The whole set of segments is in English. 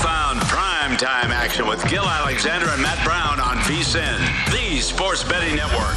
You found prime time action with Gil Alexander and Matt Brown on VSIN, the sports betting network.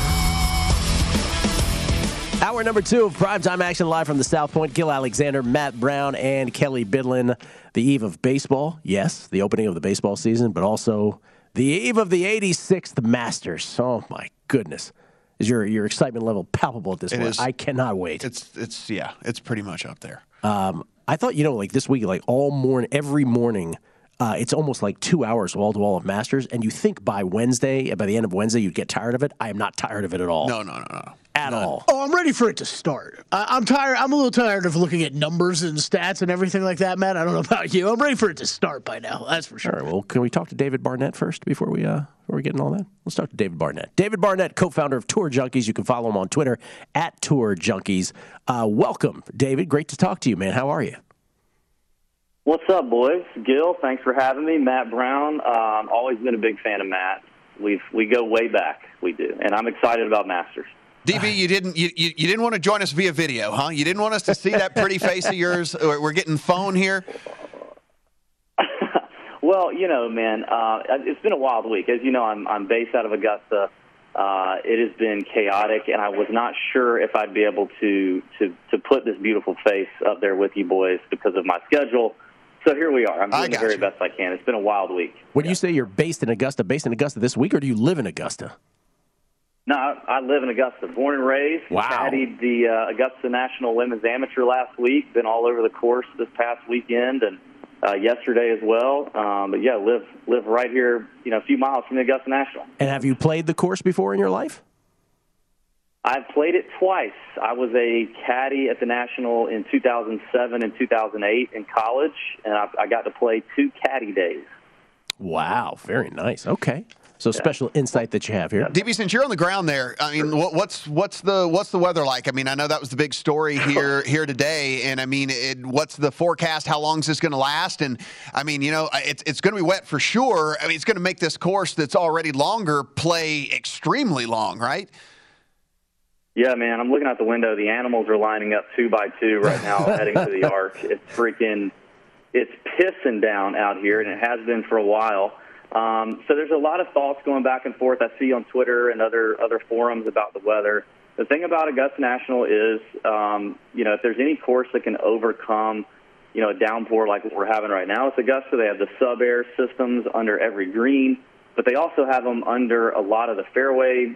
Hour number two of primetime action live from the South Point. Gil Alexander, Matt Brown, and Kelly Bidlin. The eve of baseball. Yes, the opening of the baseball season, but also the eve of the 86th Masters. Oh, my goodness. Is your, your excitement level palpable at this It point? is. I cannot wait. It's it's yeah, it's pretty much up there. Um, I thought, you know, like this week, like all morning, every morning, uh, it's almost like two hours wall to wall of Masters. And you think by Wednesday, by the end of Wednesday, you'd get tired of it. I am not tired of it at all. No, no, no, no. At all. Oh, I'm ready for it to start. I, I'm tired. I'm a little tired of looking at numbers and stats and everything like that, Matt. I don't know about you. I'm ready for it to start by now. That's for sure. right. Well, can we talk to David Barnett first before we uh before we get into all that? Let's talk to David Barnett. David Barnett, co-founder of Tour Junkies. You can follow him on Twitter at Tour Junkies. Uh, welcome, David. Great to talk to you, man. How are you? What's up, boys? Gil, thanks for having me. Matt Brown. Um, always been a big fan of Matt. We've we go way back. We do, and I'm excited about Masters. DB, you didn't you, you, you didn't want to join us via video, huh? You didn't want us to see that pretty face of yours. We're we're getting phone here. Well, you know, man, uh, it's been a wild week. As you know, I'm I'm based out of Augusta. Uh, it has been chaotic, and I was not sure if I'd be able to to to put this beautiful face up there with you boys because of my schedule. So here we are. I'm doing the very you. best I can. It's been a wild week. When you say you're based in Augusta, based in Augusta this week, or do you live in Augusta? No, I, I live in Augusta, born and raised. Wow. Caddied the uh, Augusta National Women's Amateur last week. Been all over the course this past weekend and uh, yesterday as well. Um, but yeah, live live right here, you know, a few miles from the Augusta National. And have you played the course before in your life? I've played it twice. I was a caddy at the National in 2007 and 2008 in college, and I, I got to play two caddy days. Wow, very nice. Okay, so special insight that you have here. DB, since you're on the ground there, I mean, what, what's what's the what's the weather like? I mean, I know that was the big story here here today, and I mean, it, what's the forecast? How long is this going to last? And I mean, you know, it's it's going to be wet for sure. I mean, it's going to make this course that's already longer play extremely long, right? Yeah, man, I'm looking out the window. The animals are lining up two by two right now, heading to the ark. It's freaking, it's pissing down out here, and it has been for a while. Um, so there's a lot of thoughts going back and forth. I see on Twitter and other other forums about the weather. The thing about Augusta National is, um, you know, if there's any course that can overcome, you know, a downpour like what we're having right now, it's Augusta. They have the SubAir systems under every green, but they also have them under a lot of the fairway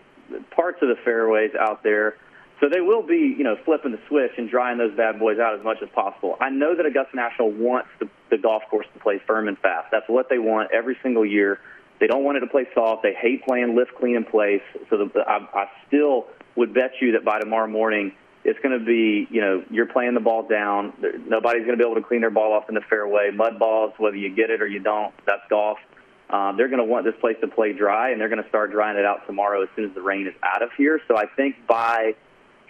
parts of the fairways out there. So they will be, you know, flipping the switch and drying those bad boys out as much as possible. I know that Augusta National wants the, the golf course to play firm and fast. That's what they want every single year. They don't want it to play soft. They hate playing lift, clean, in place. So the, I, I still would bet you that by tomorrow morning, it's going to be, you know, you're playing the ball down. Nobody's going to be able to clean their ball off in the fairway. Mud balls, whether you get it or you don't, that's golf. Um, they're going to want this place to play dry, and they're going to start drying it out tomorrow as soon as the rain is out of here. So I think by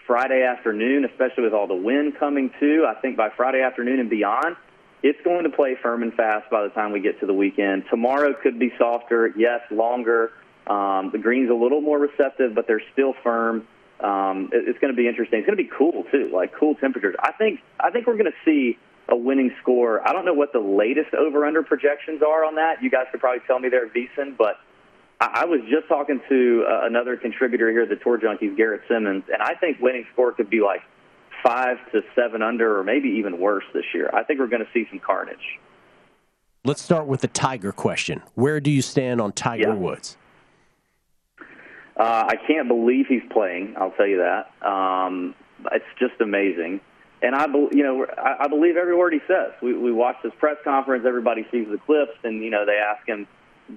Friday afternoon, especially with all the wind coming too, I think by Friday afternoon and beyond, it's going to play firm and fast by the time we get to the weekend. Tomorrow could be softer, yes, longer. Um, the green's a little more receptive, but they're still firm. Um, it, it's going to be interesting. It's going to be cool too, like cool temperatures. I think I think we're going to see a winning score. I don't know what the latest over/under projections are on that. You guys could probably tell me there, VSiN, but I, I was just talking to uh, another contributor here, the Tour Junkies, Garrett Simmons, and I think winning score could be like five to seven under, or maybe even worse this year. I think we're going to see some carnage. Let's start with the Tiger question. Where do you stand on Tiger Yeah. Woods? Uh, I can't believe he's playing. I'll tell you that. Um, it's just amazing, and I, bel you know, I, I believe every word he says. We, we watched his press conference. Everybody sees the clips, and you know, they ask him,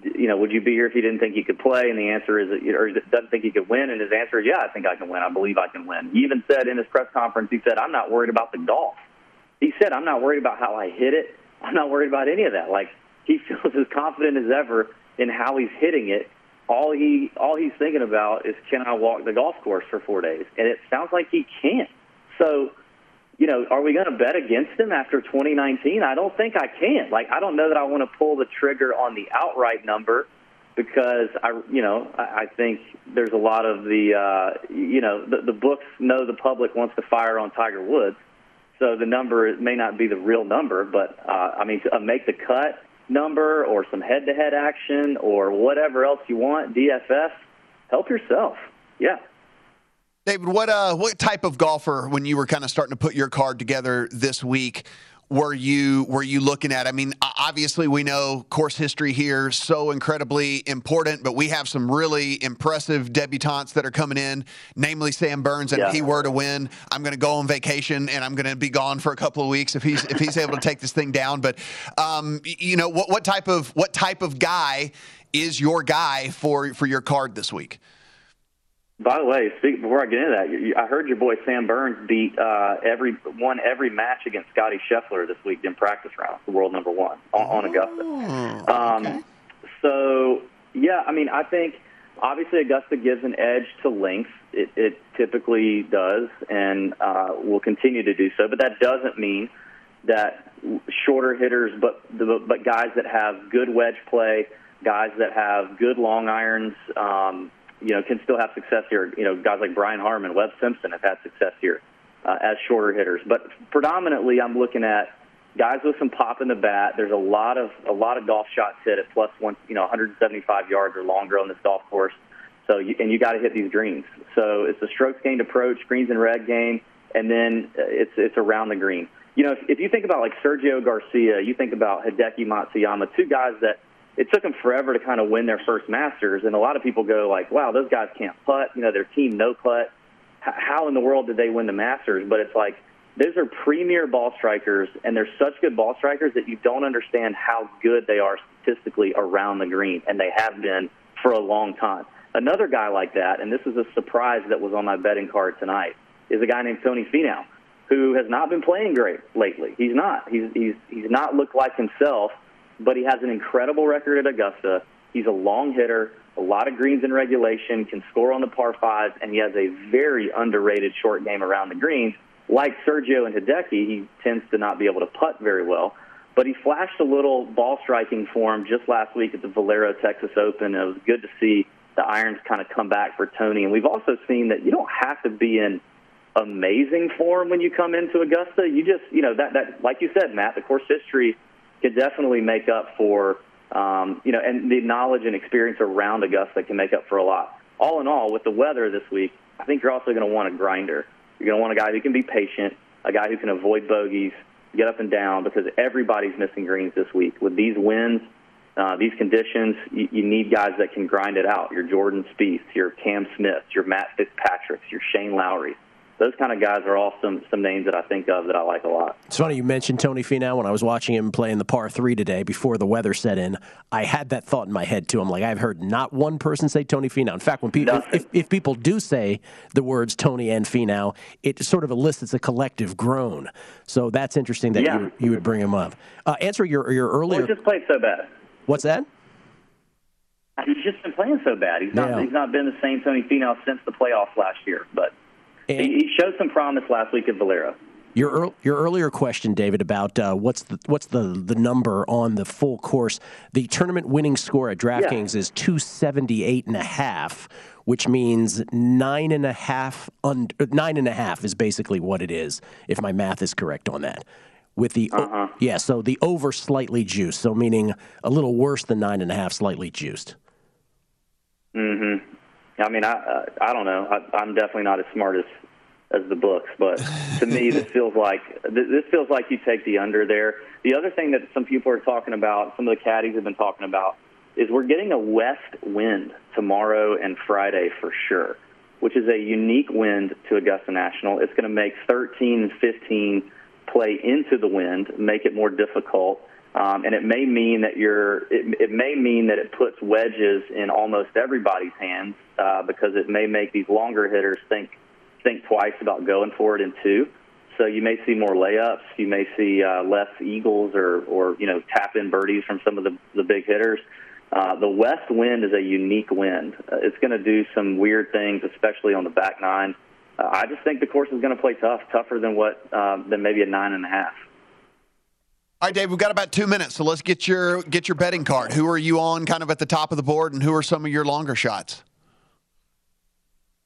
you know, would you be here if you didn't think you could play? And the answer is, or doesn't think he could win. And his answer is, yeah, I think I can win. I believe I can win. He even said in his press conference, he said, I'm not worried about the golf. He said, I'm not worried about how I hit it. I'm not worried about any of that. Like he feels as confident as ever in how he's hitting it. All he all he's thinking about is can I walk the golf course for four days? And it sounds like he can't. So, you know, are we going to bet against him after 2019? I don't think I can. Like I don't know that I want to pull the trigger on the outright number because I, you know, I, I think there's a lot of the, uh, you know, the, the books know the public wants to fire on Tiger Woods. So the number may not be the real number, but uh, I mean, to uh, make the cut number or some head-to-head action or whatever else you want, DFS, help yourself. Yeah. David, what uh, what type of golfer, when you were kind of starting to put your card together this week, were you were you looking at? I mean, obviously we know course history here so incredibly important, but we have some really impressive debutantes that are coming in, namely Sam Burns. And Yeah. if he were to win, I'm going to go on vacation and I'm going to be gone for a couple of weeks if he's if he's able to take this thing down. But um, you know, what what type of what type of guy is your guy for for your card this week? By the way, speak, before I get into that, you, I heard your boy Sam Burns beat uh, every won every match against Scotty Scheffler this week in practice rounds, the world number one on, on Augusta. Um, so yeah, I mean, I think obviously Augusta gives an edge to length. It, it typically does, and uh, will continue to do so. But that doesn't mean that shorter hitters, but the, but guys that have good wedge play, guys that have good long irons, um, you know, can still have success here. You know, guys like Brian Harman, Webb Simpson have had success here uh, as shorter hitters. But predominantly, I'm looking at guys with some pop in the bat. There's a lot of a lot of golf shots hit at plus one, you know, 175 yards or longer on this golf course. So, you, and you got to hit these greens. So it's a strokes gained approach, greens and red game, and then uh, it's it's around the green. You know, if, if you think about like Sergio Garcia, you think about Hideki Matsuyama, two guys that it took them forever to kind of win their first Masters, and a lot of people go like, "Wow, those guys can't putt." You know, their team no putt. H- how in the world did they win the Masters? But it's like those are premier ball strikers, and they're such good ball strikers that you don't understand how good they are statistically around the green, and they have been for a long time. Another guy like that, and this is a surprise that was on my betting card tonight, is a guy named Tony Finau, who has not been playing great lately. He's not. He's he's he's not looked like himself, but he has an incredible record at Augusta. He's a long hitter, a lot of greens in regulation, can score on the par fives, and he has a very underrated short game around the greens. Like Sergio and Hideki, he tends to not be able to putt very well. But he flashed a little ball striking form just last week at the Valero Texas Open. It was good to see the irons kind of come back for Tony. And we've also seen that you don't have to be in amazing form when you come into Augusta. You just, you know, that that like you said, Matt, the course history can definitely make up for, um, you know, and the knowledge and experience around Augusta can make up for a lot. All in all, with the weather this week, I think you're also going to want a grinder. You're going to want a guy who can be patient, a guy who can avoid bogeys, get up and down, because everybody's missing greens this week. With these winds, uh, these conditions, you, you need guys that can grind it out. Your Jordan Spieth, your Cam Smith, your Matt Fitzpatrick, your Shane Lowry. Those kind of guys are all some some names that I think of that I like a lot. It's funny you mentioned Tony Finau. When I was watching him play in the par three today before the weather set in, I had that thought in my head too. I'm like, I've heard not one person say Tony Finau. In fact, when people if, if people do say the words Tony and Finau, it sort of elicits a collective groan. So that's interesting that Yeah. you you would bring him up. Uh, answer your your Well, earlier. he just played so bad. What's that? He's just been playing so bad. He's not Yeah. he's not been the same Tony Finau since the playoffs last year. But he, he showed some promise last week at Valero. Your your earlier question, David, about uh, what's the what's the the number on the full course? The tournament winning score at DraftKings is two seventy eight and a half, which means nine and a half un- nine and a half is basically what it is, if my math is correct on that. With the Uh-huh. yeah, so the over slightly juiced, so meaning a little worse than nine and a half, slightly juiced. hmm I mean, I uh, I don't know. I, I'm definitely not as smart as as the books, but to me, this feels like this feels like you take the under there. The other thing that some people are talking about, some of the caddies have been talking about, is we're getting a west wind tomorrow and Friday for sure, which is a unique wind to Augusta National. It's going to make 13 and 15 play into the wind, make it more difficult. Um, and it may mean that you're. It, it may mean that it puts wedges in almost everybody's hands uh, because it may make these longer hitters think think twice about going for it in two. So you may see more layups. You may see uh, less eagles or or you know tap in birdies from some of the the big hitters. Uh, the west wind is a unique wind. Uh, it's going to do some weird things, especially on the back nine. Uh, I just think the course is going to play tough, tougher than what um, than maybe a nine and a half. All right, Dave, we've got about two minutes, so let's get your get your betting card. Who are you on, kind of at the top of the board, and who are some of your longer shots?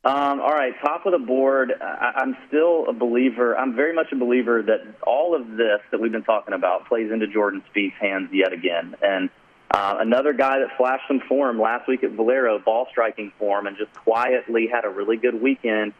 Um, all right, top of the board. I, I'm still a believer. I'm very much a believer that all of this that we've been talking about plays into Jordan Spieth's hands yet again. And uh, another guy that flashed some form last week at Valero, ball striking form, and just quietly had a really good weekend.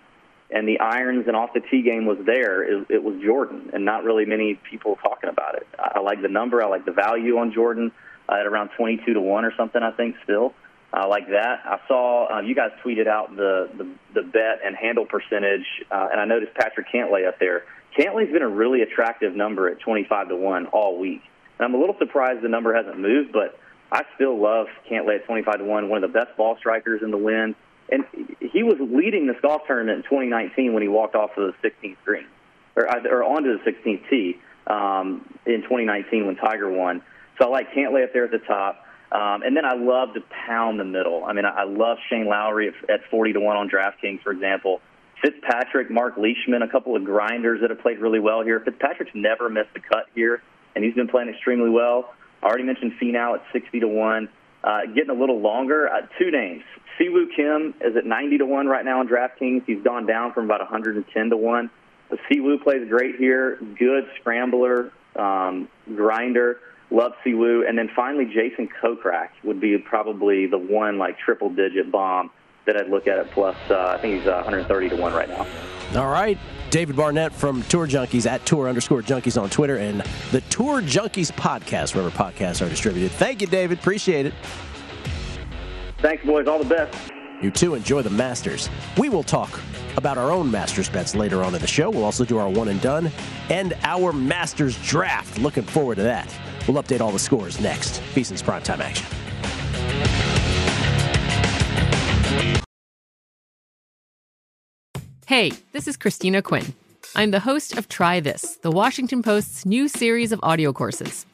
And the irons and off the tee game was there. It, it was Jordan, and not really many people talking about it. I, I like the number. I like the value on Jordan uh, at around 22 to one or something. I think still. I like that. I saw uh, you guys tweeted out the, the, the bet and handle percentage, uh, and I noticed Patrick Cantlay up there. Cantlay's been a really attractive number at 25 to 1 all week. And I'm a little surprised the number hasn't moved, but I still love Cantlay at 25 to 1, one of the best ball strikers in the wind. And he was leading this golf tournament in 2019 when he walked off of the 16th green, or, or onto the 16th tee um, in 2019 when Tiger won. So I like Cantlay up there at the top. Um, and then I love to pound the middle. I mean, I, I love Shane Lowry at, at 40 to 1 on DraftKings, for example. Fitzpatrick, Mark Leishman, a couple of grinders that have played really well here. Fitzpatrick's never missed a cut here, and he's been playing extremely well. I already mentioned Finau at 60 to 1. Uh, getting a little longer, uh, two names. Si Woo Kim is at 90 to 1 right now on DraftKings. He's gone down from about 110 to 1. But Siwoo plays great here. Good scrambler, um, grinder. Love Si Woo. And then finally, Jason Kokrak would be probably the one like triple digit bomb that I'd look at at plus. Uh, I think he's uh, 130 to 1 right now. All right. David Barnett from Tour Junkies at Tour underscore Junkies on Twitter and the Tour Junkies podcast, wherever podcasts are distributed. Thank you, David. Appreciate it. Thanks, boys. All the best. You too enjoy the Masters. We will talk about our own Masters bets later on in the show. We'll also do our one and done and our Masters draft. Looking forward to that. We'll update all the scores next. VSiN's primetime action. Hey, this is Christina Quinn. I'm the host of Try This, the Washington Post's new series of audio courses.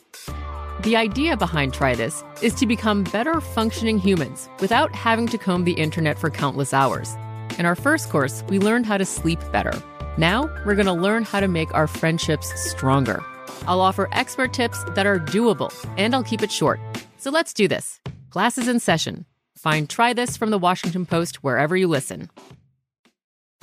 The idea behind Try This is to become better functioning humans without having to comb the internet for countless hours. In our first course, we learned how to sleep better. Now, we're going to learn how to make our friendships stronger. I'll offer expert tips that are doable, and I'll keep it short. So let's do this. Class is in session. Find Try This from the Washington Post wherever you listen.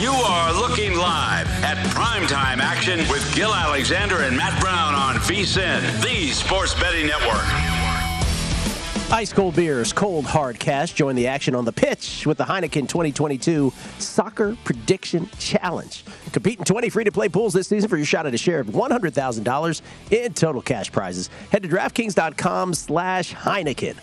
You are looking live at primetime action with Gil Alexander and Matt Brown on VSIN, the Sports Betting Network. Ice cold beers, cold hard cash. Join the action on the pitch with the Heineken 2022 Soccer Prediction Challenge. Compete in 20 free to play pools this season for your shot at a share of $100,000 in total cash prizes. Head to DraftKings.com slash Heineken.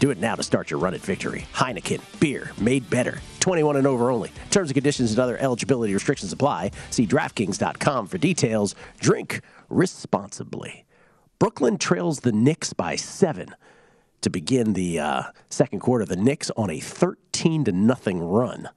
Do it now to start your run at victory. Heineken, beer made better. 21 and over only. Terms and conditions and other eligibility restrictions apply. See DraftKings.com for details. Drink responsibly. Brooklyn trails the Knicks by seven to begin the uh, second quarter. The Knicks on a 13 to nothing run.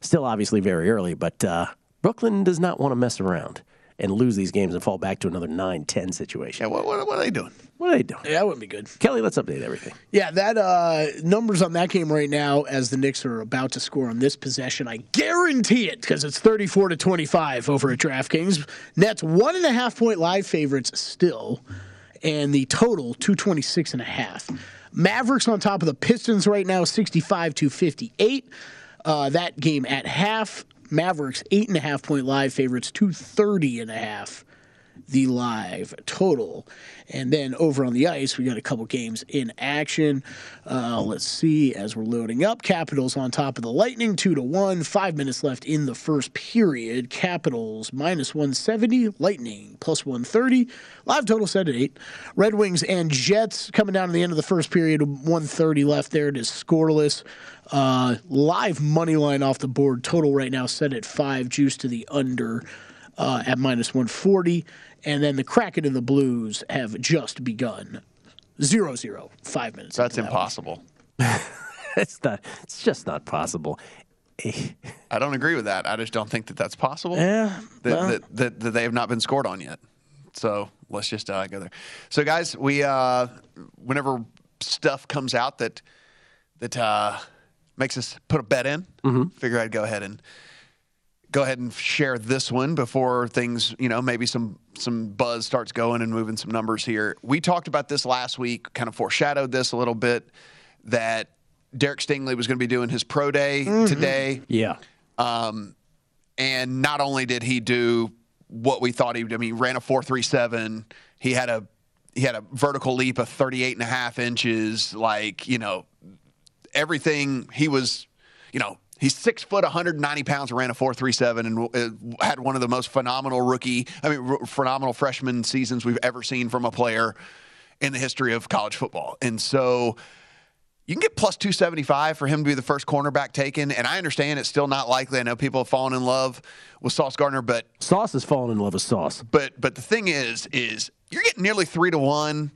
Still, obviously, very early, but uh, Brooklyn does not want to mess around and lose these games and fall back to another 9 10 situation. Yeah, what, what, what are they doing? What are they doing? Yeah, that wouldn't be good. Kelly, let's update everything. Yeah, that uh, numbers on that game right now, as the Knicks are about to score on this possession, I guarantee it because it's thirty-four to twenty-five over at DraftKings. Nets one and a half point live favorites still, and the total two twenty-six and a half. Mavericks on top of the Pistons right now, sixty-five to fifty-eight. Uh, that game at half, Mavericks eight and a half point live favorites, two thirty and a half the live total. And then over on the ice, we got a couple games in action. Uh, let's see as we're loading up. Capitals on top of the Lightning, two to one. Five minutes left in the first period. Capitals minus 170, Lightning plus 130. Live total set at eight. Red Wings and Jets coming down to the end of the first period. 130 left there. It is scoreless. Uh, live money line off the board. Total right now set at five. Juice to the under uh, at minus 140. And then the Kraken and the Blues have just begun. Zero zero. Five minutes. That's that impossible. it's not. It's just not possible. I don't agree with that. I just don't think that that's possible. Yeah, That, well. that, that, that they have not been scored on yet. So let's just uh, go there. So guys, we uh, whenever stuff comes out that that uh, makes us put a bet in, figure I'd go ahead and go ahead and share this one before things, you know, maybe some some buzz starts going and moving some numbers here. We talked about this last week, kind of foreshadowed this a little bit that Derek Stingley was going to be doing his pro day today. Yeah. Um, and not only did he do what we thought he would, I mean, he ran a 437. He had a he had a vertical leap of 38 and a half inches. Like, you know, everything he was, you know, he's six foot, 190 pounds, ran a 437 and uh, had one of the most phenomenal rookie, I mean, r- phenomenal freshman seasons we've ever seen from a player in the history of college football. And so, you can get plus 275 for him to be the first cornerback taken. And I understand it's still not likely. I know people have fallen in love with Sauce Gardner, but Sauce has fallen in love with Sauce. but but the thing is, is you're getting nearly three to one,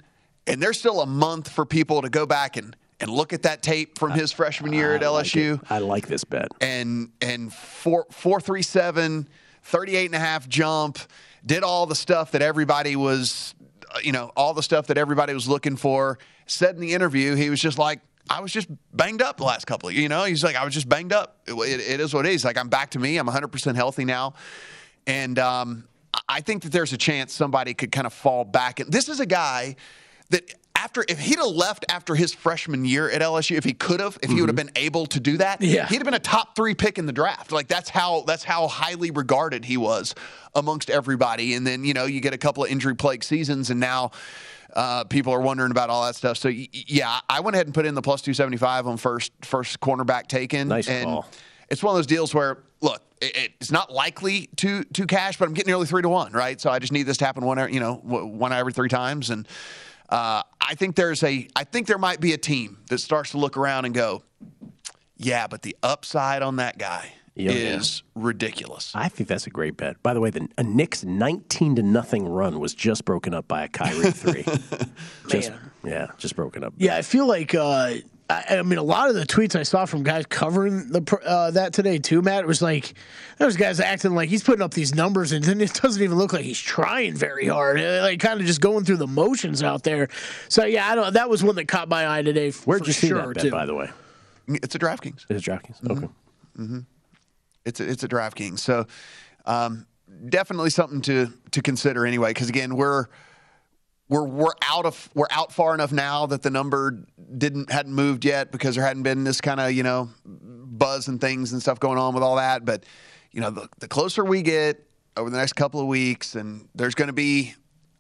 and there's still a month for people to go back and, and look at that tape from his freshman year at I like LSU. I like this bet. and and four four three seven, 38 and a half jump, did all the stuff that everybody was uh, you know, all the stuff that everybody was looking for. Said in the interview, he was just like, I was just banged up the last couple of you know, he's like, I was just banged up. It, it- it is what it is. Like I'm back to me. I'm 100% healthy now. And um, I- I think that there's a chance somebody could kind of fall back. And this is a guy that after if he'd have left after his freshman year at LSU, if he could have, if he would have been able to do that, Yeah. he'd have been a top three pick in the draft. Like that's how that's how highly regarded he was amongst everybody. And then you know you get a couple of injury plagued seasons, and now. Uh, people are wondering about all that stuff. So y- yeah, I went ahead and put in the plus two seventy five on first first cornerback taken. Nice and call. It's one of those deals where look, it, it's not likely to to cash, but I'm getting nearly three to one, right? So I just need this to happen one, you know, one every three times, and uh, I think there's a, I think there might be a team that starts to look around and go, yeah, but the upside on that guy Yeah. is ridiculous. I think that's a great bet. By the way, the a Knicks 19 to nothing run was just broken up by a Kyrie three. just, yeah, just broken up. Yeah, I feel like. Uh, I, I mean, a lot of the tweets I saw from guys covering the uh, that today too, Matt, it was like there's guys acting like he's putting up these numbers and then it doesn't even look like he's trying very hard, Uh, like kind of just going through the motions out there. So yeah, I don't. That was one that caught my eye today. Where'd for you see sure, that bet, too. by the way? It's a DraftKings. Is it DraftKings? Mm-hmm. Okay. It's a, it's a DraftKings. So um, definitely something to to consider anyway. Because again, we're we're we're out of we're out far enough now that the number didn't hadn't moved yet because there hadn't been this kind of you know buzz and things and stuff going on with all that. But you know, the, the closer we get over the next couple of weeks, and there's going to be,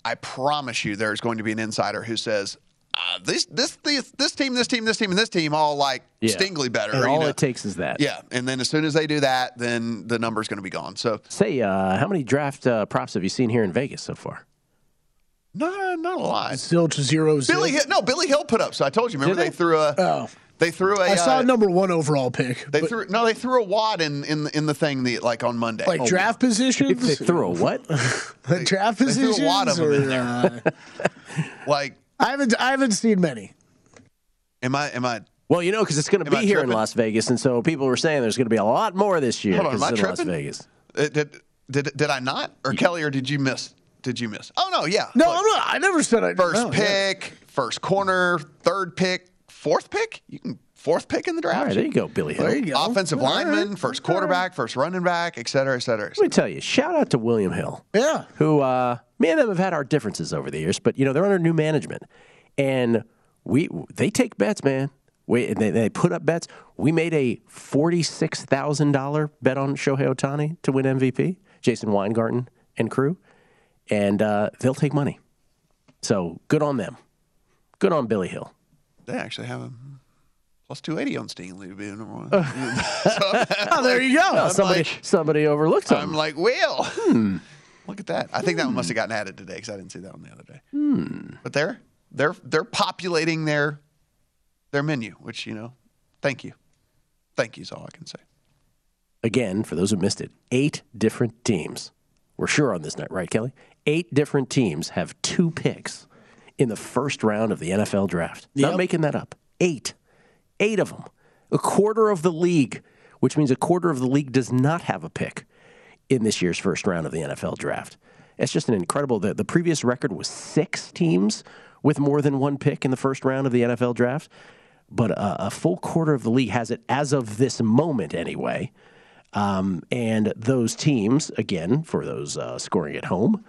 I promise you, there's going to be an insider who says. Uh, this, this this this team, this team, this team, and this team all like Yeah. Stingley better. And all know? it takes is that. Yeah, and then as soon as they do that, then the number's going to be gone. So Say, uh, how many draft uh, props have you seen here in Vegas so far? Not not a lot. Still to zero. Billy Hill, no, Billy Hill put up. So I told you. Remember they they? threw a Oh, they threw a I saw uh, a number one overall pick. they but, threw no they threw a wad in in the, in the thing the like on Monday. like Oh, draft positions. They threw a what? draft they threw positions. a wad of them in or, uh, like I haven't I haven't seen many. am I am I Well, you know, because it's going to be I here in? Las Vegas, and so people were saying there's going to be a lot more this year Hold on, am I because it's in Las? Vegas. uh, did did did I not or Kelly or did you miss? Did you miss? Oh no, yeah. No, Look, I'm not. I never said I First no, yeah. pick, first corner, third pick, fourth pick. You can fourth pick in the draft. All right, there you go, Billy Hill. There you go. Offensive All right. lineman, first quarterback, first running back, et cetera, et cetera. et Let me tell you, shout out to William Hill. Yeah. who uh, me and them have had our differences over the years, but you know they're under new management, and we they take bets, man. We, they, they put up bets. We made a forty-six thousand dollar bet on Shohei Ohtani to win MVP. Jason Weingarten and crew, and uh, they'll take money. So good on them. Good on Billy Hill. They actually have a plus 280 on Stingley to be number one. Oh, there you go. Somebody like- somebody overlooked I'm like, well, look at that. I think that one must have gotten added today because I didn't see that one the other day. But they're they're they're populating their their menu, which you know, thank you, thank you is all I can say. Again, for those who missed it, eight different teams. We're sure on this night, right, Kelly? Eight different teams have two picks in the first round of the NFL draft. Not making that up. Eight. Eight of them. A quarter of the league, which means a quarter of the league does not have a pick in this year's first round of the NFL draft. It's just an incredible. The, the previous record was six teams with more than one pick in the first round of the NFL draft, but a, a full quarter of the league has it as of this moment, anyway. Um, and those teams, again, for those uh, scoring at home,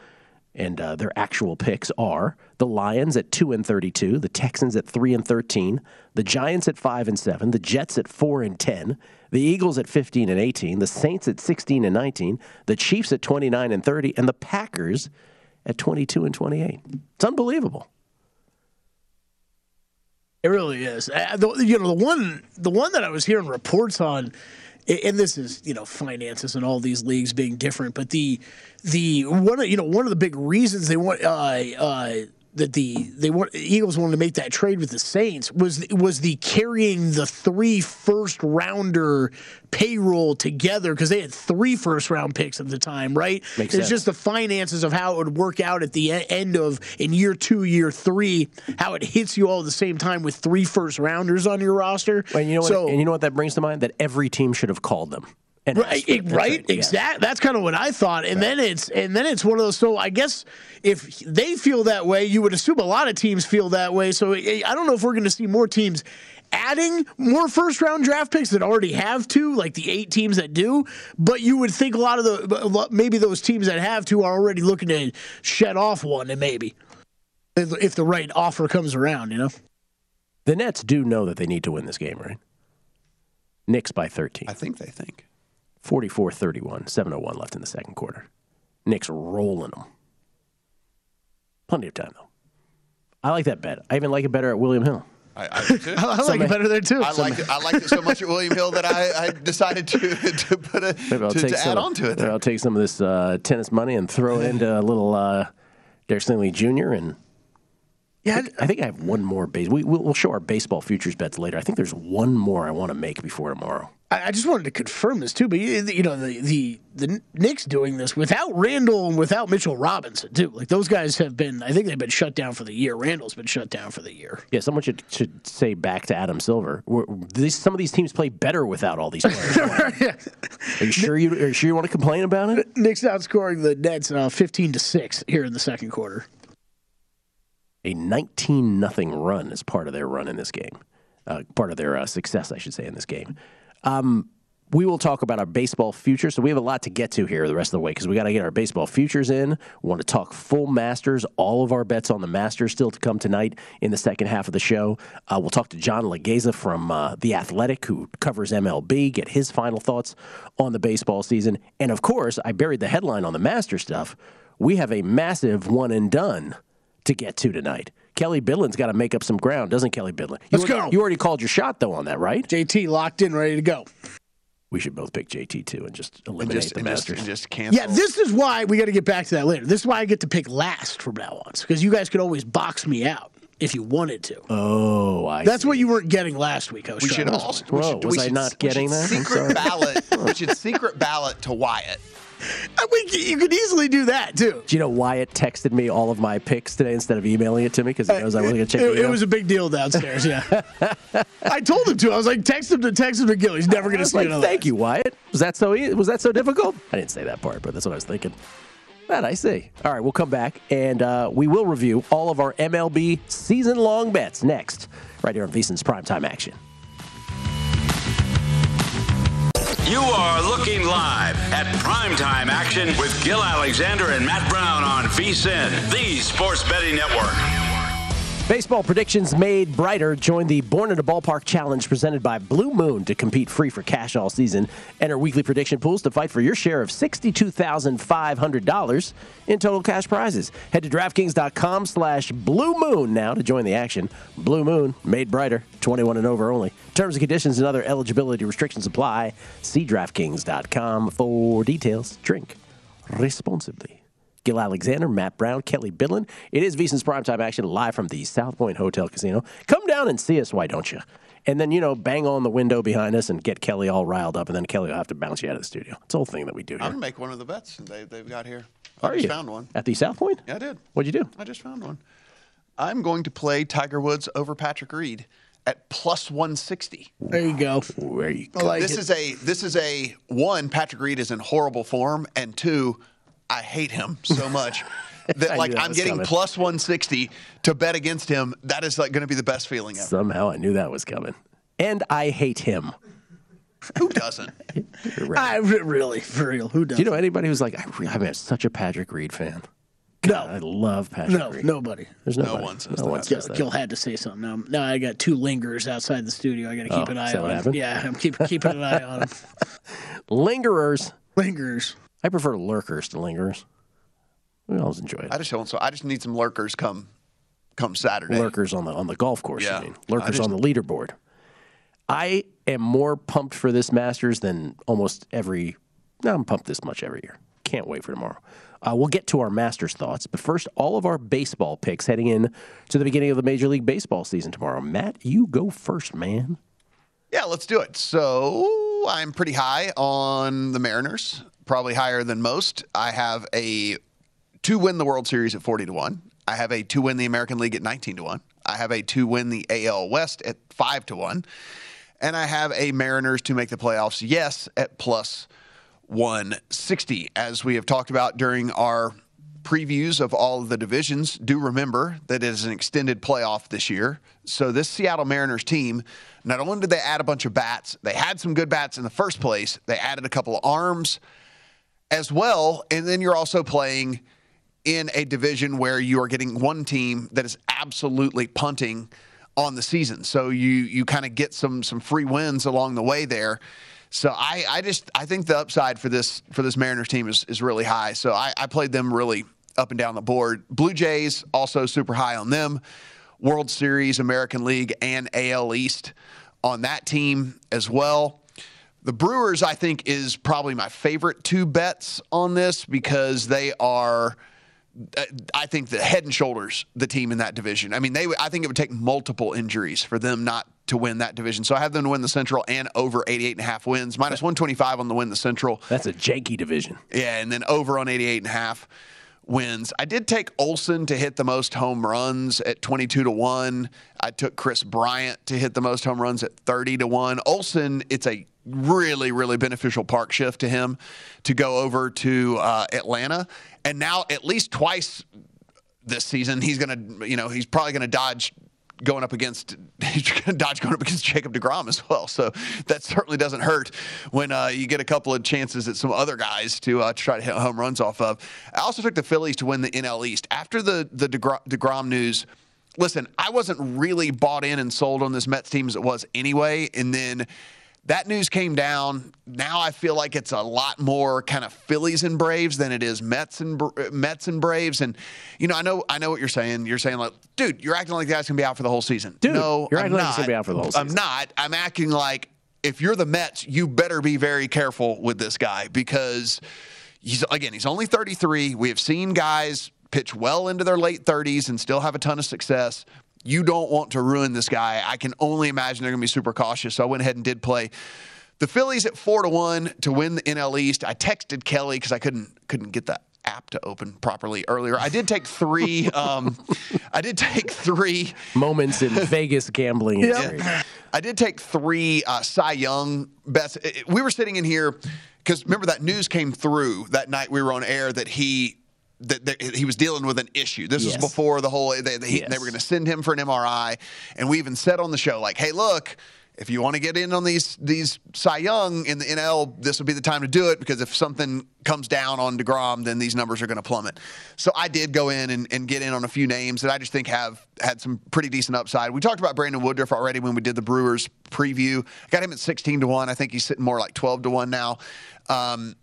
and uh, their actual picks are the Lions at two and thirty-two, the Texans at three and thirteen, the Giants at five and seven, the Jets at four and ten, the Eagles at fifteen and eighteen, the Saints at sixteen and nineteen, the Chiefs at twenty-nine and thirty, and the Packers at twenty-two and twenty-eight. It's unbelievable. It really is. Uh, you know, the one the one that I was hearing reports on, and this is you know finances and all these leagues being different, but the the one you know one of the big reasons they want uh, uh, that the they want Eagles wanted to make that trade with the Saints was was the carrying the three first rounder payroll together because they had three first round picks at the time, right? Makes it's sense. just the finances of how it would work out at the end of in year two, year three, how it hits you all at the same time with three first rounders on your roster. And you know what? And you know what that brings to mind? That every team should have called them. And Right, asked for it- right. Yeah. exact. That's kind of what I thought, and then it's and then it's one of those. So I guess if they feel that way, you would assume a lot of teams feel that way. So I I don't know if we're going to see more teams adding more first round draft picks that already have two, like the eight teams that do. But you would think a lot of the maybe those teams that have two are already looking to shed off one, and maybe. if if the right offer comes around, you know. The Nets do know that they need to win this game, right? Knicks by 13. I think they think. 44 31, 7.01 left in the second quarter. Knicks rolling them. Plenty of time, though. I like that bet. I even like it better at William Hill. I, I do too. I like Some- it better there too. I liked it, I liked it so much at William Hill that I, I decided to to put a Maybe I'll to, take to some, add on to it. maybe I'll take some of this uh, tennis money and throw it into a little uh, Derek Stingley Jr. and yeah, I think I have one more base. We, we'll we'll show our baseball futures bets later. I think there's one more I want to make before tomorrow. I just wanted to confirm this too, but you know the the the Knicks doing this without Randle and without Mitchell Robinson too. Like those guys have been, I think they've been shut down for the year. Randle's been shut down for the year. Yeah, someone should should say back to Adam Silver. These, some of these teams play better without all these players. Are you sure you are you sure you want to complain about it? Knicks outscoring the Nets uh, fifteen to six here in the second quarter. A 19 nothing run is part of their run in this game. Uh, part of their uh, success, I should say, in this game. Um, we will talk about our baseball future. So we have a lot to get to here the rest of the way because we got to get our baseball futures in. We want to talk full Masters. All of our bets on the Masters still to come tonight in the second half of the show. Uh, we'll talk to John Legeza from uh, The Athletic, who covers MLB, get his final thoughts on the baseball season. And of course, I buried the headline on the Master stuff. We have a massive one and done to get to tonight. Kelly Bidlin's got to make up some ground, doesn't Kelly Bidlin? You Let's already- go. You already called your shot, though, on that, right? JT locked in, ready to go. We should both pick JT too and just and eliminate just, the and just, and just cancel. Yeah, this is why we got to get back to that later. This is why I get to pick last from now on, because you guys could always box me out if you wanted to. oh, I. That's see. what you weren't getting last week. I was we trying should to also. Whoa, we should, was we I should- not getting should that? I'm Secret sorry. ballot. we should secret ballot to Wyatt. I mean, you could easily do that too. Do you know Wyatt texted me all of my picks today instead of emailing it to me because he knows I wasn't going to check It, the it was a big deal downstairs. Yeah, I told him to. I was like, text him to text him to Gil. He's never gonna see like, thank you, Wyatt. Was that so? e- Was that so difficult? I didn't say that part, but that's what I was thinking. That I see. All right, we'll come back and uh, we will review all of our MLB season-long bets next, right here on VSiN's primetime action. You are looking live at primetime action with Gil Alexander and Matt Brown on VSIN, the Sports Betting Network. Baseball predictions made brighter. Join the Born in a Ballpark Challenge presented by Blue Moon to compete free for cash all season. Enter weekly prediction pools to fight for your share of $62,500 in total cash prizes. Head to DraftKings.com slash Blue Moon now to join the action. Blue Moon, made brighter, 21 and over only. Terms and conditions and other eligibility restrictions apply. See DraftKings.com for details. Drink responsibly. Gil Alexander, Matt Brown, Kelly Bidlin. It is VSiN's primetime action live from the South Point Hotel Casino. Come down and see us, why don't you? And then, you know, bang on the window behind us and get Kelly all riled up, and then Kelly will have to bounce you out of the studio. It's the whole thing that we do Here. I'm gonna make one of the bets they, they've got here. I Are just you? found one. At the South Point? Yeah, I did. What'd you do? I just found one. I'm going to play Tiger Woods over Patrick Reed at plus 160. There you go. Where you I like this it. is a this is a one. Patrick Reed is in horrible form, and two, I hate him so much that like that I'm getting coming. plus 160 to bet against him. That is like going to be the best feeling ever. Somehow I knew that was coming. And I hate him. Who doesn't? Right. I really, for real. Who does? Do you know anybody who's like, I re- I'm such a Patrick Reed fan? God, I love Patrick no, Reed. nobody. There's nobody. one says no that. one Gil, says that. Gil had to say something. Now, now I got two lingers outside the studio. I got to keep Oh, an eye on. happened? Yeah, I'm keep, keeping an eye on them. Lingerers. lingers. I prefer lurkers to lingerers. We always enjoy it. I just don't. So I just need some lurkers come come Saturday. lurkers on the on the golf course. Yeah. I mean, I lurkers just- on the leaderboard. I am more pumped for this Masters than almost every. No, I'm pumped this much every year. Can't wait for tomorrow. Uh, we'll get to our Masters thoughts, but first, all of our baseball picks heading in to the beginning of the Major League Baseball season tomorrow. Matt, you go first, man. Yeah, let's do it. So I'm pretty high on the Mariners, probably higher than most. I have a to win the World Series at 40 to 1. I have a to win the American League at 19 to 1. I have a to win the AL West at 5 to 1. And I have a Mariners to make the playoffs, yes, at plus 160. As we have talked about during our previews of all of the divisions, do remember that it is an extended playoff this year. So this Seattle Mariners team, not only did they add a bunch of bats, they had some good bats in the first place, they added a couple of arms as well. And then you're also playing in a division where you are getting one team that is absolutely punting on the season. So you you kind of get some some free wins along the way there. So I, I just I think the upside for this for this Mariners team is is really high. So I, I played them really up and down the board. Blue Jays also super high on them. World Series, American League, and AL East on that team as well. The Brewers, I think, is probably my favorite two bets on this because they are. Uh, I think the head and shoulders the team in that division. I mean, they. I think it would take multiple injuries for them not to win that division. So I have them to win the Central and over 88 and a half wins, minus 125 on the win the Central. That's a janky division. Yeah, and then over on 88 and a half wins. I did take Olson to hit the most home runs at 22 to 1. I took Kris Bryant to hit the most home runs at 30 to 1. Olson, it's a really, really beneficial park shift to him to go over to uh, Atlanta. And now, at least twice this season, he's going to, you know, he's probably going to dodge going up against Dodge going up against Jacob Degrom as well. So that certainly doesn't hurt when uh, you get a couple of chances at some other guys to, uh, try to hit home runs off of. I also took the Phillies to win the NL East after the the Degrom, Degrom news. Listen, I wasn't really bought in and sold on this Mets team as it was anyway, and then that news came down. Now I feel like it's a lot more kind of Phillies and Braves than it is Mets and Mets and Braves. And you know, I know I know what you're saying. You're saying like, dude, you're acting like the guy's gonna be out for the whole season. Dude, no, you're I'm acting not. like he's gonna be out for the whole season. I'm not. I'm acting like if you're the Mets, you better be very careful with this guy because he's again he's only 33. We have seen guys pitch well into their late 30s and still have a ton of success you don't want to ruin this guy. I can only imagine they're going to be super cautious. So I went ahead and did play the Phillies at four to one to win the NL East. I texted Kelly because I couldn't couldn't get that app to open properly earlier. I did take three. Um, I did take three moments in Vegas gambling. Yep. I did take three uh, Cy Young bets. We were sitting in here because remember that news came through that night we were on air that he that, that, he was dealing with an issue. This yes. was before the whole they, they, yes. they were going to send him for an MRI, and we even said on the show like, "Hey, look." If you want to get in on these these Cy Young in the NL, this would be the time to do it because if something comes down on Degrom, then these numbers are going to plummet. So I did go in and, and get in on a few names that I just think have had some pretty decent upside. We talked about Brandon Woodruff already when we did the Brewers preview. I got him at 16 to one. I think he's sitting more like 12 to one now. Um,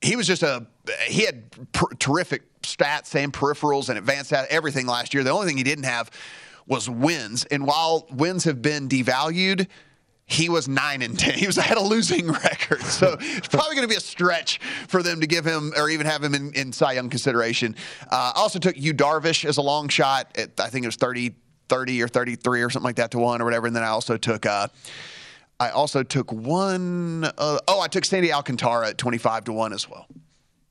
he was just a he had pr- terrific stats and peripherals and advanced stats, everything last year. The only thing he didn't have was wins. And while wins have been devalued, he was nine and ten. He was had a losing record, so it's probably going to be a stretch for them to give him or even have him in, in Cy Young consideration. Uh, also took Yu Darvish as a long shot. At, I think it was 30, 30 or thirty three or something like that to one or whatever. And then I also took. Uh, I also took one. Uh, oh, I took Sandy Alcantara at 25 to 1 as well.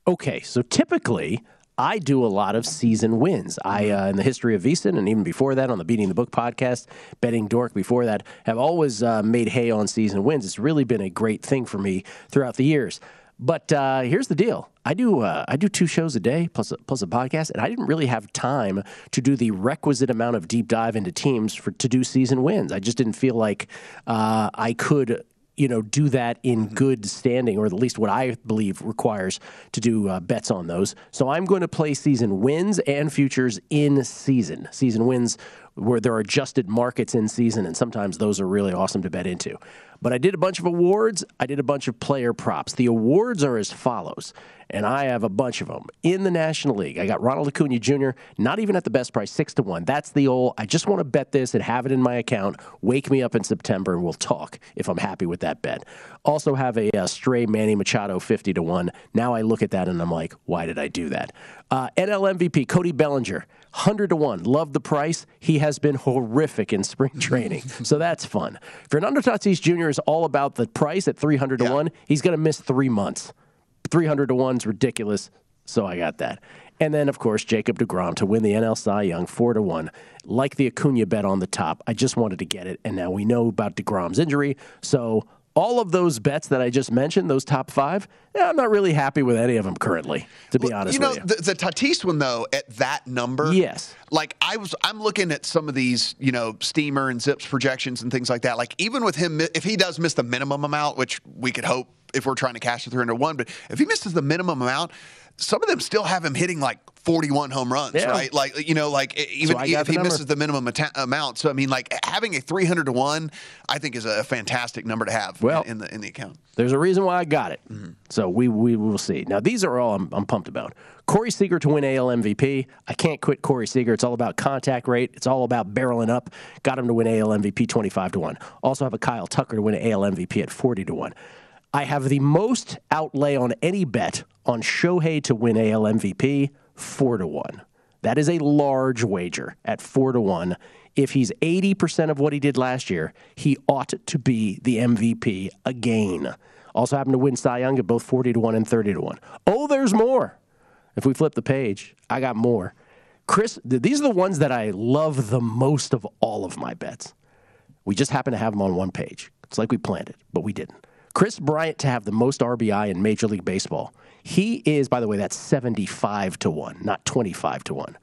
Okay, so typically I do a lot of season wins. I, uh, in the history of VSiN, and even before that on the Beating the Book podcast, Betting Dork before that, have always uh, made hay on season wins. It's really been a great thing for me throughout the years. But uh, here's the deal: I do uh, I do two shows a day plus a, plus a podcast, and I didn't really have time to do the requisite amount of deep dive into teams for to do season wins. I just didn't feel like uh, I could you know do that in good standing, or at least what I believe requires to do uh, bets on those. So I'm going to play season wins and futures in season. Season wins where there are adjusted markets in season, and sometimes those are really awesome to bet into. But I did a bunch of awards. I did a bunch of player props. The awards are as follows, and I have a bunch of them in the National League. I got Ronald Acuna Jr. Not even at the best price, six to one. That's the old. I just want to bet this and have it in my account. Wake me up in September, and we'll talk if I'm happy with that bet. Also have a, a stray Manny Machado fifty to one. Now I look at that and I'm like, why did I do that? Uh, NL MVP Cody Bellinger. 100 to 1. Love the price. He has been horrific in spring training. so that's fun. Fernando Tatis Jr. is all about the price at 300 to yeah. 1. He's going to miss three months. 300 to 1 is ridiculous. So I got that. And then, of course, Jacob DeGrom to win the NL Cy Young 4 to 1. Like the Acuna bet on the top. I just wanted to get it. And now we know about DeGrom's injury. So all of those bets that I just mentioned, those top five, yeah, I'm not really happy with any of them currently, to be well, honest you know, with you. The, the Tatis one though, at that number, yes. Like I was, I'm looking at some of these, you know, Steamer and Zips projections and things like that. Like even with him, if he does miss the minimum amount, which we could hope if we're trying to cash the 301, but if he misses the minimum amount, some of them still have him hitting like 41 home runs, Yeah. right? Like you know, like even got if he number. misses the minimum ata- amount. So I mean, like having a 300 to one, I think is a fantastic number to have Well- in the in the account. There's a reason why I got it. Mm-hmm. So we, we will see. Now, these are all I'm, I'm pumped about. Corey Seager to win AL MVP. I can't quit Corey Seager. It's all about contact rate. It's all about barreling up. Got him to win AL MVP 25 to 1. Also have a Kyle Tucker to win AL MVP at 40 to 1. I have the most outlay on any bet on Shohei to win AL MVP 4 to 1. That is a large wager at 4 to 1. If he's 80% of what he did last year, he ought to be the MVP again. Also happened to win Cy Young at both 40 to 1 and 30 to 1. Oh, there's more. If we flip the page, I got more. Chris, these are the ones that I love the most of all of my bets. We just happen to have them on one page. It's like we planned it, but we didn't. Kris Bryant to have the most RBI in Major League Baseball. He is, by the way, that's 75 to 1, not 25 to 1.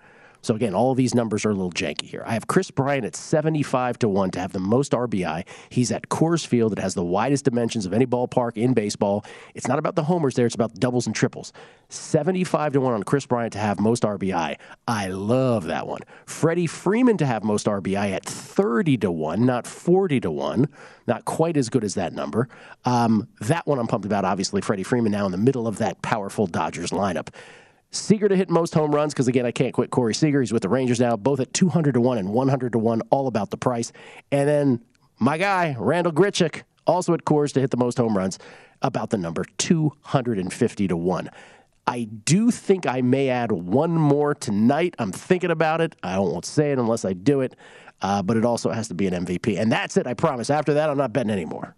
So again, all these numbers are a little janky here. I have Kris Bryant at 75 to 1 to have the most RBI. He's at Coors Field. It has the widest dimensions of any ballpark in baseball. It's not about the homers there, it's about doubles and triples. 75 to 1 on Kris Bryant to have most RBI. I love that one. Freddie Freeman to have most RBI at 30 to 1, not 40 to 1. Not quite as good as that number. Um, that one I'm pumped about, obviously. Freddie Freeman now in the middle of that powerful Dodgers lineup. Seager to hit most home runs because again I can't quit Corey Seager. He's with the Rangers now, both at 200 to one and 100 to one, all about the price. And then my guy Randal Grichuk, also at Coors to hit the most home runs, about the number 250 to one. I do think I may add one more tonight. I'm thinking about it. I won't say it unless I do it, uh, but it also has to be an MVP. And that's it. I promise. After that, I'm not betting anymore.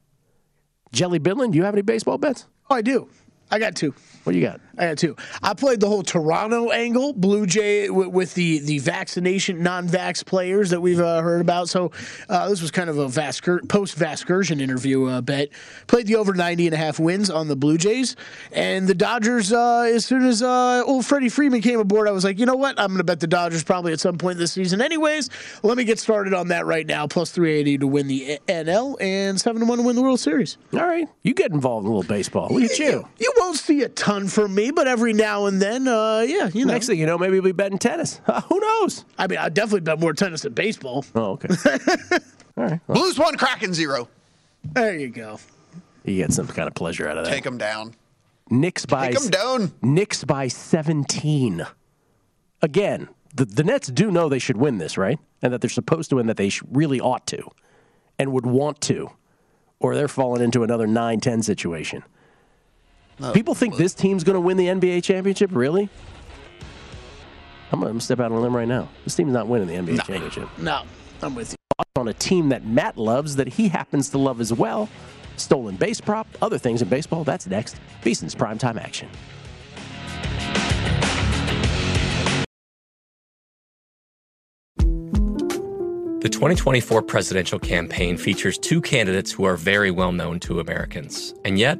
Kelly Bidlin, do you have any baseball bets? Oh, I do. I got two. What do you got? I got two. I played the whole Toronto angle, Blue Jay with, with the the vaccination non-vax players that we've uh, heard about. So uh, this was kind of a Vascur- post Vascursion interview uh, bet. Played the over 90 and a half wins on the Blue Jays and the Dodgers. Uh, as soon as uh, old Freddie Freeman came aboard, I was like, you know what? I'm going to bet the Dodgers probably at some point this season. Anyways, let me get started on that right now. Plus 380 to win the NL and seven to one to win the World Series. All right. You get involved in a little baseball. Look at you. You won't see a ton from me, but every now and then, uh, yeah, you know. Next thing you know, maybe we'll be betting tennis. Who knows? I mean, I definitely bet more tennis than baseball. Oh, okay. All right. Well, Blues one, Kraken zero. There you go. you get some kind of pleasure out of that. Take them down. Knicks by Take them down. Knicks by 17. Again, the, the Nets do know they should win this, right? And that they're supposed to win, that they sh- really ought to and would want to, or they're falling into another 9 10 situation. Uh, People think this team's going to win the NBA championship? Really? I'm going to step out on a limb right now. This team's not winning the NBA championship. No, I'm with you. On a team that Matt loves, that he happens to love as well. Stolen base prop, other things in baseball. That's next. VSiN's primetime action. The 2024 presidential campaign features two candidates who are very well known to Americans. And yet,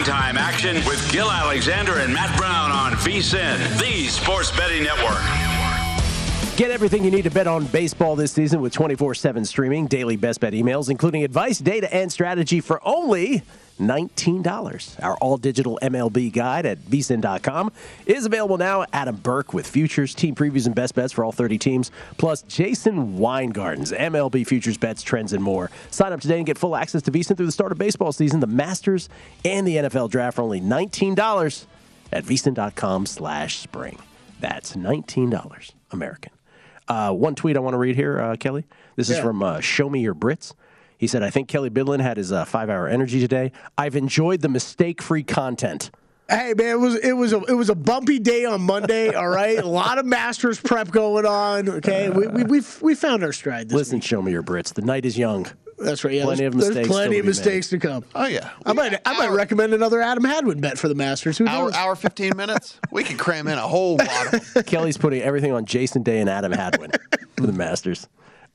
Primetime action with Gill Alexander and Matt Brown on VSIN, the Sports Betting Network. Get everything you need to bet on baseball this season with 24 7 streaming, daily best bet emails, including advice, data, and strategy for only $19. Our all digital MLB guide at vsin.com is available now. Adam Burke with futures, team previews, and best bets for all 30 teams, plus Jason Weingarten's MLB futures bets, trends, and more. Sign up today and get full access to vsin through the start of baseball season, the Masters, and the NFL draft for only $19 at vsin.com slash spring. That's $19 American. Uh, one tweet I want to read here, uh, Kelly. This is from uh, Show Me Your Brits. He said, I think Kelly Bidlin had his uh, five hour energy today. I've enjoyed the mistake free content. Hey man, it was it was a it was a bumpy day on Monday. All right, a lot of Masters prep going on. Okay, we we we, we found our stride. This Listen, Show Me Your Brits. The night is young. That's right. Yeah, plenty there's, of mistakes There's plenty of be mistakes to come. Oh yeah. I might I might recommend another Adam Hadwin bet for the Masters. Who Hour, knows? hour, 15 minutes. We could cram in a whole lot Kelly's putting everything on Jason Day and Adam Hadwin for the Masters.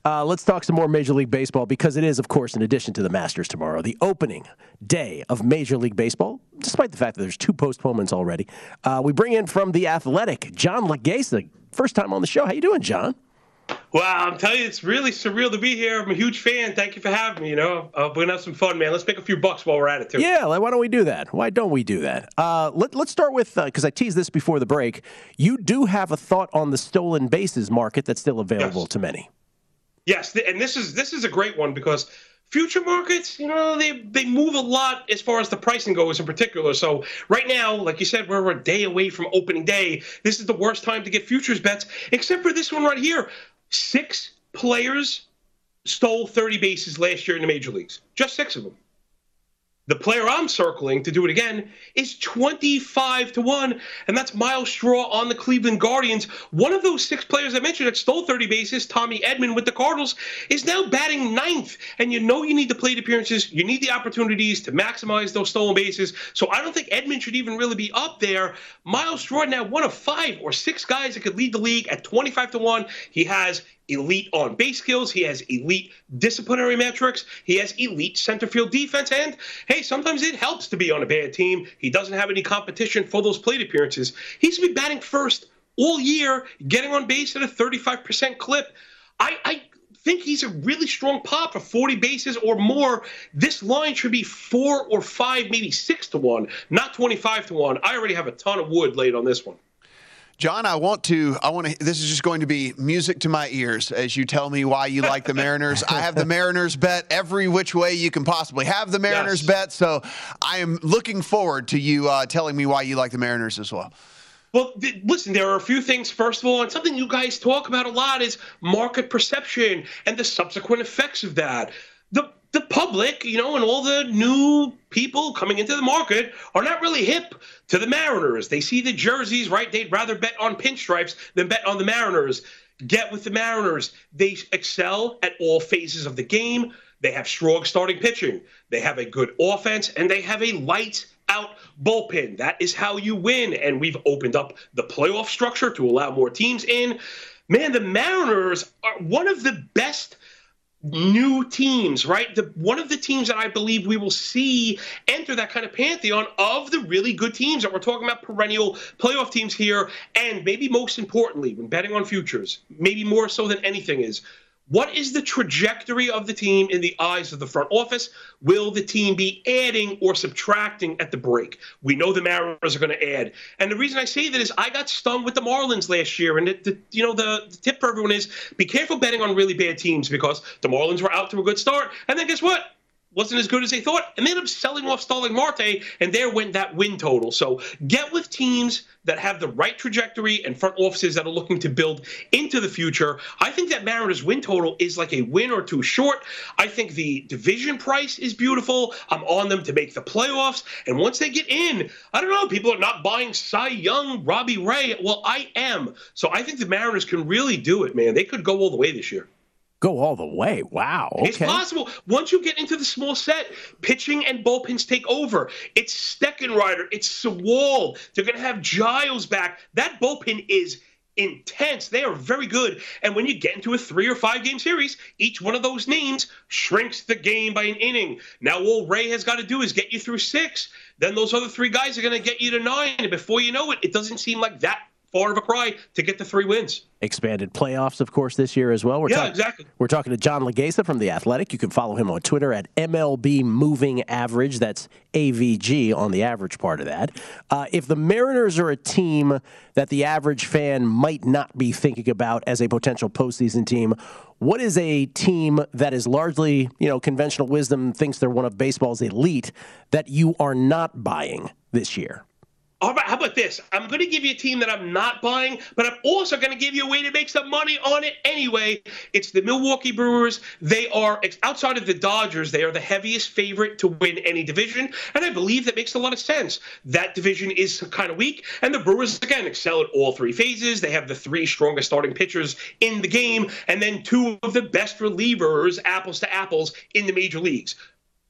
Uh, let's talk some more Major League Baseball because it is, of course, in addition to the Masters tomorrow, the opening day of Major League Baseball. Despite the fact that there's two postponements already, uh, we bring in from the Athletic, John Legasa. First time on the show. How you doing, John? Well, I'm telling you, it's really surreal to be here. I'm a huge fan. Thank you for having me. You know, uh, we're gonna have some fun, man. Let's make a few bucks while we're at it, too. Yeah, like, why don't we do that? Why don't we do that? Uh, let, let's start with because I teased this before the break. You do have a thought on the stolen bases market that's still available Yes. to many. Yes, and this is this is a great one because future markets, you know, they they move a lot as far as the pricing goes in particular. So right now, like you said, we're a day away from opening day. This is the worst time to get futures bets, except for this one right here. Six players stole 30 bases last year in the major leagues. Just six of them. The player I'm circling to do it again is 25 to 1, and that's Myles Straw on the Cleveland Guardians. One of those six players I mentioned that stole 30 bases, Tommy Edman with the Cardinals, is now batting ninth. And you know you need the plate appearances, you need the opportunities to maximize those stolen bases. So I don't think Edman should even really be up there. Myles Straw now one of five or six guys that could lead the league at 25 to 1. He has elite on base skills. He has elite disciplinary metrics. He has elite center field defense. And hey, sometimes it helps to be on a bad team. He doesn't have any competition for those plate appearances. He's been batting first all year, getting on base at a 35% clip. I, I think he's a really strong pop for 40 bases or more. This line should be four or five, maybe six to one, not 25 to one. I already have a ton of wood laid on this one. John, I want to. I want to. This is just going to be music to my ears as you tell me why you like the Mariners. I have the Mariners bet every which way you can possibly have the Mariners Yes. bet. So I am looking forward to you uh, telling me why you like the Mariners as well. Well, th- listen, there are a few things. First of all, and something you guys talk about a lot is market perception and the subsequent effects of that. The the public, you know, and all the new people coming into the market are not really hip to the Mariners. They see the jerseys, right? They'd rather bet on pinstripes than bet on the Mariners. Get with the Mariners. They excel at all phases of the game. They have strong starting pitching. They have a good offense, and they have a lights out bullpen. That is how you win. And we've opened up the playoff structure to allow more teams in. Man, the Mariners are one of the best new teams, right? The one of the teams that I believe we will see enter that kind of pantheon of the really good teams that we're talking about perennial playoff teams here. And maybe most importantly, when betting on futures, maybe more so than anything is what is the trajectory of the team in the eyes of the front office? Will the team be adding or subtracting at the break? We know the Mariners are going to add, and the reason I say that is I got stung with the Marlins last year, and the, the, you know the, the tip for everyone is be careful betting on really bad teams because the Marlins were out to a good start, and then guess what? Wasn't as good as they thought, and they ended up selling off Starling Marte, and there went that win total. So get with teams that have the right trajectory and front offices that are looking to build into the future. I think that Mariners win total is like a win or two short. I think the division price is beautiful. I'm on them to make the playoffs. And once they get in, I don't know, people are not buying Cy Young, Robbie Ray. Well, I am. So I think the Mariners can really do it, man. They could go all the way this year. Go all the way. Wow. Okay. It's possible. Once you get into the small set, pitching and bullpens take over. It's Steckenrider. It's Sewald. They're going to have Giles back. That bullpen is intense. They are very good. And when you get into a three or five game series, each one of those names shrinks the game by an inning. Now, all Ray has got to do is get you through six. Then those other three guys are going to get you to nine. And before you know it, it doesn't seem like that far of a cry to get the three wins. Expanded playoffs, of course, this year as well. We're yeah, talk- exactly. We're talking to John Legasa from The Athletic. You can follow him on Twitter at MLB Moving Average. That's AVG on the average part of that. Uh, if the Mariners are a team that the average fan might not be thinking about as a potential postseason team, what is a team that is largely, you know, conventional wisdom thinks they're one of baseball's elite that you are not buying this year? All right, how about this? I'm going to give you a team that I'm not buying, but I'm also going to give you a way to make some money on it anyway. It's the Milwaukee Brewers. They are, outside of the Dodgers, they are the heaviest favorite to win any division, and I believe that makes a lot of sense. That division is kind of weak, and the Brewers, again, excel at all three phases. They have the three strongest starting pitchers in the game, and then two of the best relievers, apples to apples, in the major leagues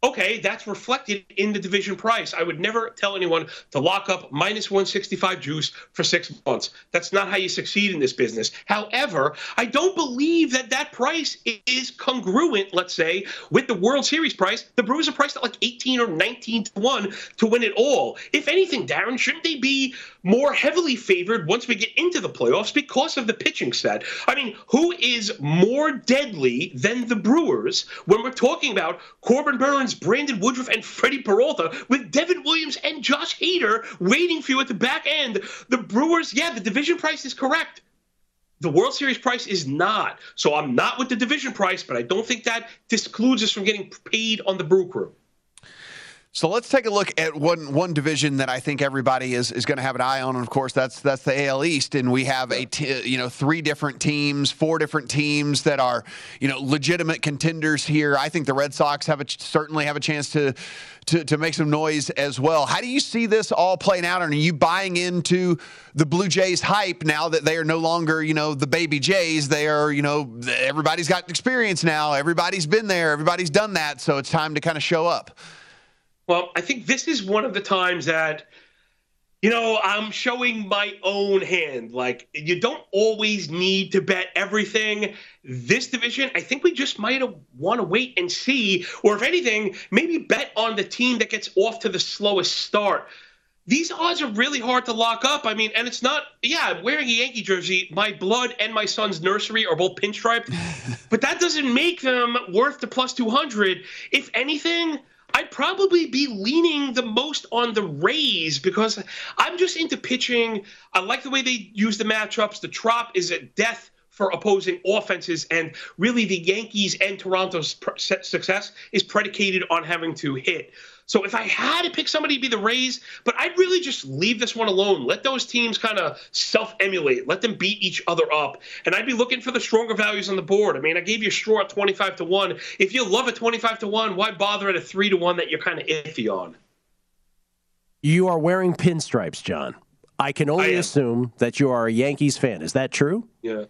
okay, that's reflected in the division price. I would never tell anyone to lock up minus 165 juice for six months. That's not how you succeed in this business. However, I don't believe that that price is congruent, let's say, with the World Series price. The Brewers are priced at like 18 or 19 to 1 to win it all. If anything, Darren, shouldn't they be more heavily favored once we get into the playoffs because of the pitching set? I mean, who is more deadly than the Brewers when we're talking about Corbin Burnes? Brandon Woodruff, and Freddie Peralta, with Devin Williams and Josh Hader waiting for you at the back end. The Brewers, yeah, the division price is correct. The World Series price is not. So I'm not with the division price, but I don't think that discludes us from getting paid on the Brew Crew. So let's take a look at one one division that I think everybody is, is going to have an eye on. And of course, that's that's the AL East, and we have a t- you know three different teams, four different teams that are you know legitimate contenders here. I think the Red Sox have a, certainly have a chance to, to to make some noise as well. How do you see this all playing out? And are you buying into the Blue Jays hype now that they are no longer you know the baby Jays? They are you know everybody's got experience now. Everybody's been there. Everybody's done that. So it's time to kind of show up. Well, I think this is one of the times that, you know, I'm showing my own hand. Like, you don't always need to bet everything. This division, I think we just might want to wait and see. Or if anything, maybe bet on the team that gets off to the slowest start. These odds are really hard to lock up. I mean, and it's not, yeah, I'm wearing a Yankee jersey. My blood and my son's nursery are both pinstriped, but that doesn't make them worth the plus 200. If anything, I'd probably be leaning the most on the Rays because I'm just into pitching. I like the way they use the matchups. The Trop is a death for opposing offenses, and really the Yankees and Toronto's success is predicated on having to hit. So if I had to pick somebody to be the Rays, but I'd really just leave this one alone. Let those teams kind of self-emulate. Let them beat each other up. And I'd be looking for the stronger values on the board. I mean, I gave you a straw at 25 to 1. If you love a 25 to 1, why bother at a 3 to 1 that you're kind of iffy on? You are wearing pinstripes, John. I can only I assume that you are a Yankees fan. Is that true? Yeah.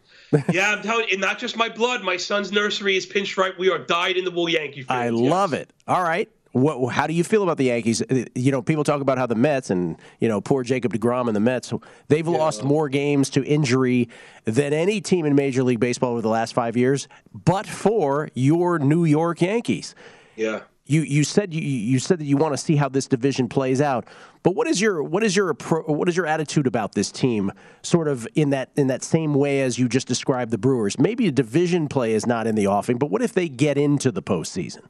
Yeah, I'm telling you, not just my blood. My son's nursery is pinstripe. We are dyed in the wool Yankee fans. I love yes. it. All right. What, how do you feel about the Yankees? Uh, you know, people talk about how the Mets and you know poor Jacob Degrom and the Mets they've yeah. lost more games to injury than any team in Major League Baseball over the last five years, but for your New York Yankees. Yeah. You you said you you said that you want to see how this division plays out, but what is your what is your what is your attitude about this team? Sort of in that in that same way as you just described the Brewers. Maybe a division play is not in the offing, but what if they get into the postseason?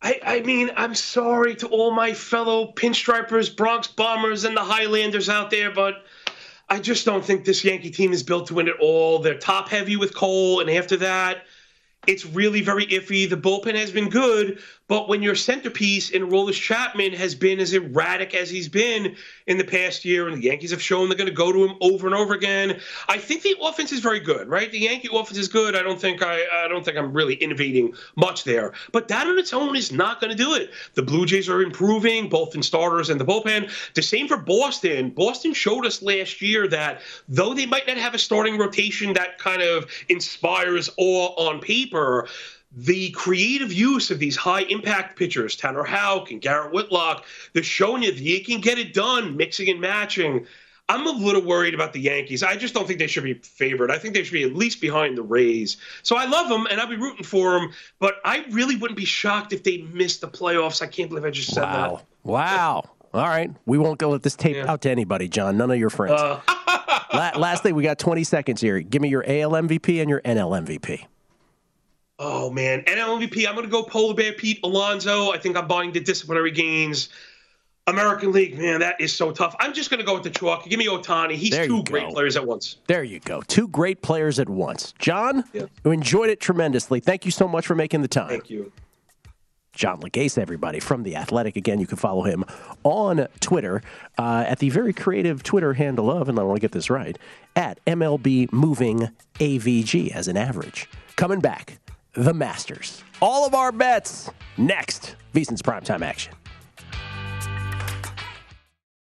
I, I mean, I'm sorry to all my fellow pinstripers, Bronx Bombers, and the Highlanders out there, but I just don't think this Yankee team is built to win it all. They're top heavy with Cole, and after that, it's really very iffy. The bullpen has been good, but when your centerpiece in Aroldis Chapman has been as erratic as he's been in the past year, and the Yankees have shown they're going to go to him over and over again, I think the offense is very good, right? The Yankee offense is good. I don't think I, I don't think I'm really innovating much there, but that on its own is not going to do it. The Blue Jays are improving both in starters and the bullpen. The same for Boston. Boston showed us last year that though they might not have a starting rotation that kind of inspires awe on paper the creative use of these high impact pitchers, Tanner Houck and Garrett Whitlock, they're showing you that you can get it done mixing and matching. I'm a little worried about the Yankees. I just don't think they should be favored. I think they should be at least behind the Rays. So I love them and I'll be rooting for them, but I really wouldn't be shocked if they missed the playoffs. I can't believe I just said wow. that. Wow. All right. We won't go let this tape Yeah. out to anybody, John. None of your friends. Uh, La- lastly, we got 20 seconds here. Give me your AL MVP and your NL MVP. Oh man, NL MVP. I'm going to go Polar Bear Pete Alonso. I think I'm buying the disciplinary gains. American League, man, that is so tough. I'm just going to go with the chalk. Give me Ohtani. He's There two great players at once. There you go. Two great players at once. John, yeah. who enjoyed it tremendously. Thank you so much for making the time. Thank you. John Legase, everybody from The Athletic. Again, you can follow him on Twitter uh, at the very creative Twitter handle of, and I want to get this right, at MLB Moving AVG as an average. Coming back, the Masters. All of our bets next. VSiN's primetime action.